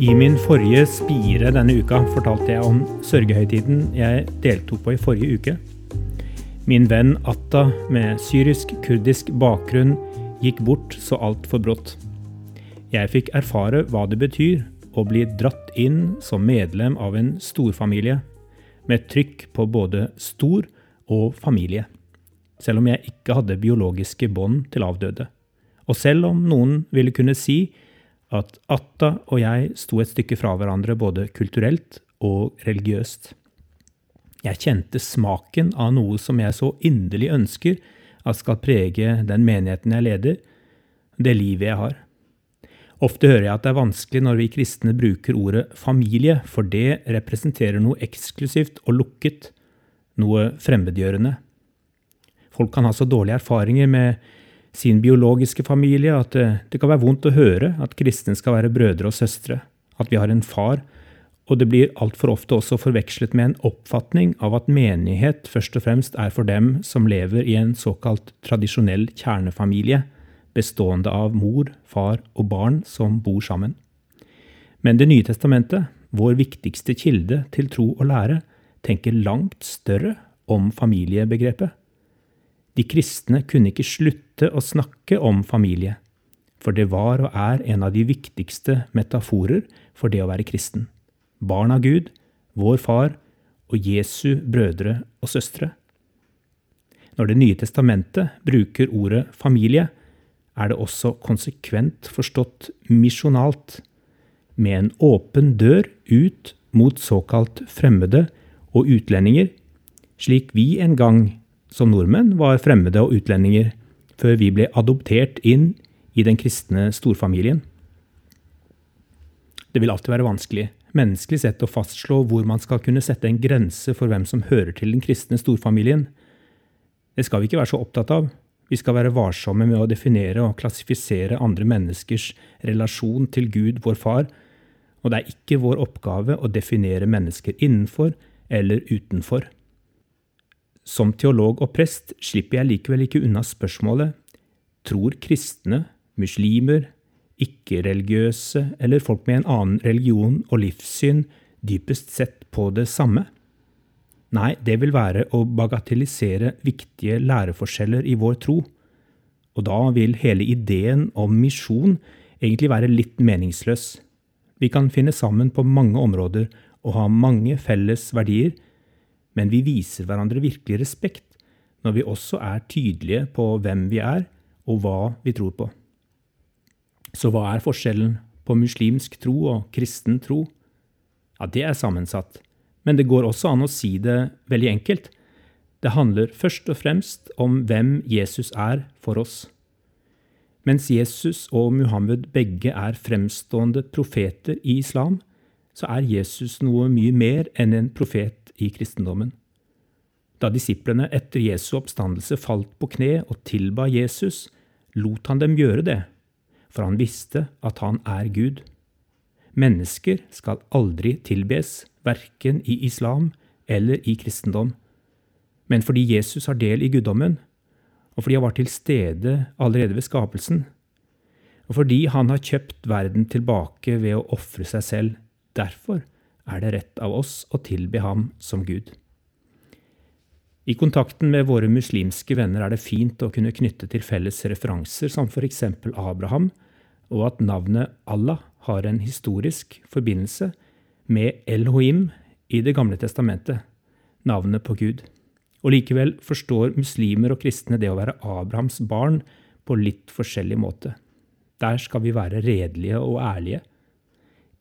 I min forrige spire denne uka fortalte jeg om sørgehøytiden jeg deltok på i forrige uke. Min venn Atta med syrisk-kurdisk bakgrunn gikk bort så altfor brått. Jeg fikk erfare hva det betyr å bli dratt inn som medlem av en storfamilie, med trykk på både stor og familie, selv om jeg ikke hadde biologiske bånd til avdøde. Og selv om noen ville kunne si at Atta og jeg sto et stykke fra hverandre både kulturelt og religiøst. Jeg kjente smaken av noe som jeg så inderlig ønsker at skal prege den menigheten jeg leder, det livet jeg har. Ofte hører jeg at det er vanskelig når vi kristne bruker ordet familie, for det representerer noe eksklusivt og lukket, noe fremmedgjørende. Folk kan ha så dårlige erfaringer med sin biologiske familie, at det, det kan være vondt å høre at kristne skal være brødre og søstre, at vi har en far, og det blir altfor ofte også forvekslet med en oppfatning av at menighet først og fremst er for dem som lever i en såkalt tradisjonell kjernefamilie, bestående av mor, far og barn som bor sammen. Men Det nye testamentet, vår viktigste kilde til tro og lære, tenker langt større om familiebegrepet. De kristne kunne ikke slutte å snakke om familie, for det var og er en av de viktigste metaforer for det å være kristen. Barn av Gud, vår far og Jesu brødre og søstre. Når Det nye testamentet bruker ordet familie, er det også konsekvent forstått misjonalt, med en åpen dør ut mot såkalt fremmede og utlendinger, slik vi en gang som nordmenn var fremmede og utlendinger før vi ble adoptert inn i den kristne storfamilien. Det vil alltid være vanskelig, menneskelig sett, å fastslå hvor man skal kunne sette en grense for hvem som hører til den kristne storfamilien. Det skal vi ikke være så opptatt av. Vi skal være varsomme med å definere og klassifisere andre menneskers relasjon til Gud, vår Far, og det er ikke vår oppgave å definere mennesker innenfor eller utenfor. Som teolog og prest slipper jeg likevel ikke unna spørsmålet tror kristne, muslimer, ikke-religiøse eller folk med en annen religion og livssyn dypest sett på det samme? Nei, det vil være å bagatellisere viktige læreforskjeller i vår tro, og da vil hele ideen om misjon egentlig være litt meningsløs. Vi kan finne sammen på mange områder og ha mange felles verdier, men vi viser hverandre virkelig respekt når vi også er tydelige på hvem vi er, og hva vi tror på. Så hva er forskjellen på muslimsk tro og kristen tro? Ja, det er sammensatt, men det går også an å si det veldig enkelt. Det handler først og fremst om hvem Jesus er for oss. Mens Jesus og Muhammed begge er fremstående profeter i islam, så er Jesus noe mye mer enn en profet i kristendommen. Da disiplene etter Jesu oppstandelse falt på kne og tilba Jesus, lot han dem gjøre det, for han visste at han er Gud. Mennesker skal aldri tilbes, verken i islam eller i kristendom. Men fordi Jesus har del i guddommen, og fordi han var til stede allerede ved skapelsen, og fordi han har kjøpt verden tilbake ved å ofre seg selv, derfor er det rett av oss å tilbe ham som Gud. I kontakten med våre muslimske venner er det fint å kunne knytte til felles referanser som f.eks. Abraham, og at navnet Allah har en historisk forbindelse med Elohim i Det gamle testamentet, navnet på Gud. Og likevel forstår muslimer og kristne det å være Abrahams barn på litt forskjellig måte. Der skal vi være redelige og ærlige.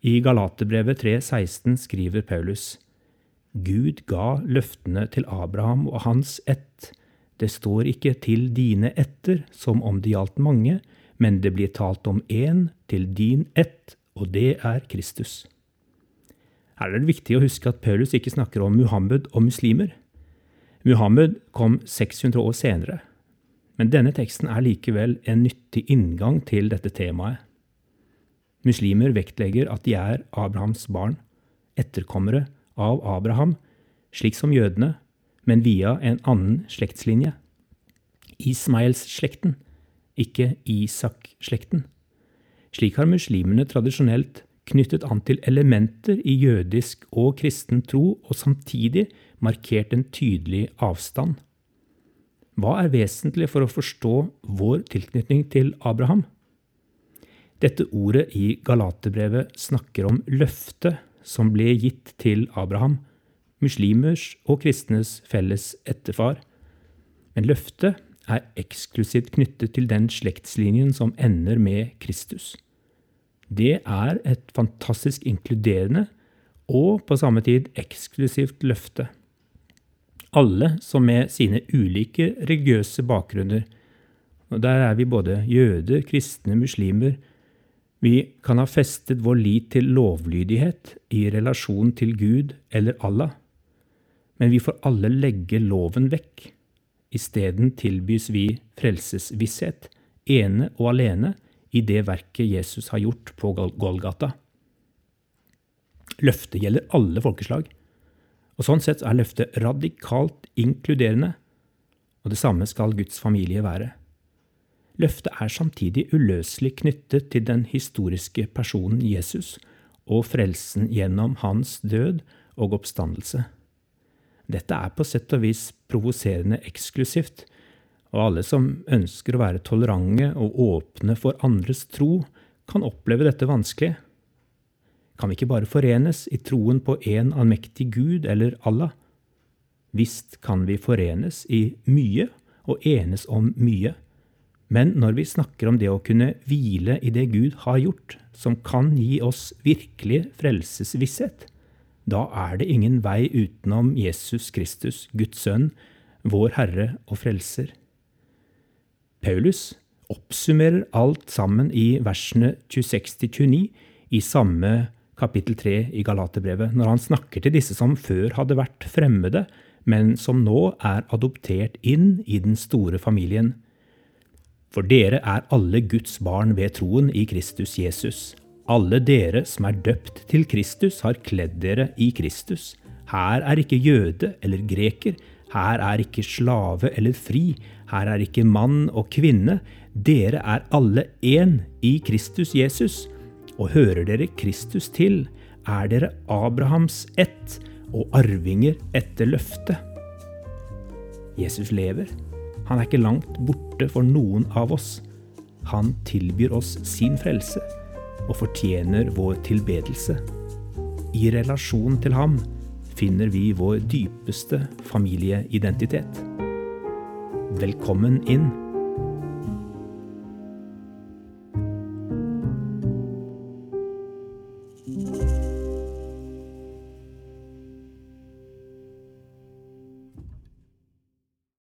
I Galaterbrevet 3,16 skriver Paulus Gud ga løftene til Abraham og hans ett. Det står ikke til dine etter som om det gjaldt mange, men det blir talt om én til din ett, og det er Kristus. Her er det viktig å huske at Paulus ikke snakker om Muhammed og muslimer. Muhammed kom 600 år senere, men denne teksten er likevel en nyttig inngang til dette temaet. Muslimer vektlegger at de er Abrahams barn, etterkommere av Abraham, slik som jødene, men via en annen slektslinje. Ismaels-slekten, ikke Isak-slekten. Slik har muslimene tradisjonelt knyttet an til elementer i jødisk og kristen tro, og samtidig markert en tydelig avstand. Hva er vesentlig for å forstå vår tilknytning til Abraham? Dette ordet i Galaterbrevet snakker om løftet som ble gitt til Abraham, muslimers og kristnes felles etterfar. Men løftet er eksklusivt knyttet til den slektslinjen som ender med Kristus. Det er et fantastisk inkluderende og på samme tid eksklusivt løfte. Alle som med sine ulike religiøse bakgrunner, og der er vi både jøder, kristne, muslimer, vi kan ha festet vår lit til lovlydighet i relasjon til Gud eller Allah, men vi får alle legge loven vekk. Isteden tilbys vi frelsesvisshet, ene og alene, i det verket Jesus har gjort på Golgata. Løftet gjelder alle folkeslag, og sånn sett er løftet radikalt inkluderende, og det samme skal Guds familie være. Løftet er samtidig uløselig knyttet til den historiske personen Jesus og frelsen gjennom hans død og oppstandelse. Dette er på sett og vis provoserende eksklusivt, og alle som ønsker å være tolerante og åpne for andres tro, kan oppleve dette vanskelig. Kan vi ikke bare forenes i troen på en allmektig Gud eller Allah? Visst kan vi forenes i mye og enes om mye, men når vi snakker om det å kunne hvile i det Gud har gjort, som kan gi oss virkelig frelsesvisshet, da er det ingen vei utenom Jesus Kristus, Guds sønn, vår Herre og Frelser. Paulus oppsummerer alt sammen i versene 26-29 i samme kapittel 3 i Galaterbrevet, når han snakker til disse som før hadde vært fremmede, men som nå er adoptert inn i den store familien. For dere er alle Guds barn ved troen i Kristus Jesus. Alle dere som er døpt til Kristus, har kledd dere i Kristus. Her er ikke jøde eller greker, her er ikke slave eller fri, her er ikke mann og kvinne. Dere er alle én i Kristus Jesus. Og hører dere Kristus til, er dere Abrahams ett og arvinger etter løftet. Jesus lever. Han er ikke langt borte for noen av oss. Han tilbyr oss sin frelse og fortjener vår tilbedelse. I relasjon til ham finner vi vår dypeste familieidentitet. Velkommen inn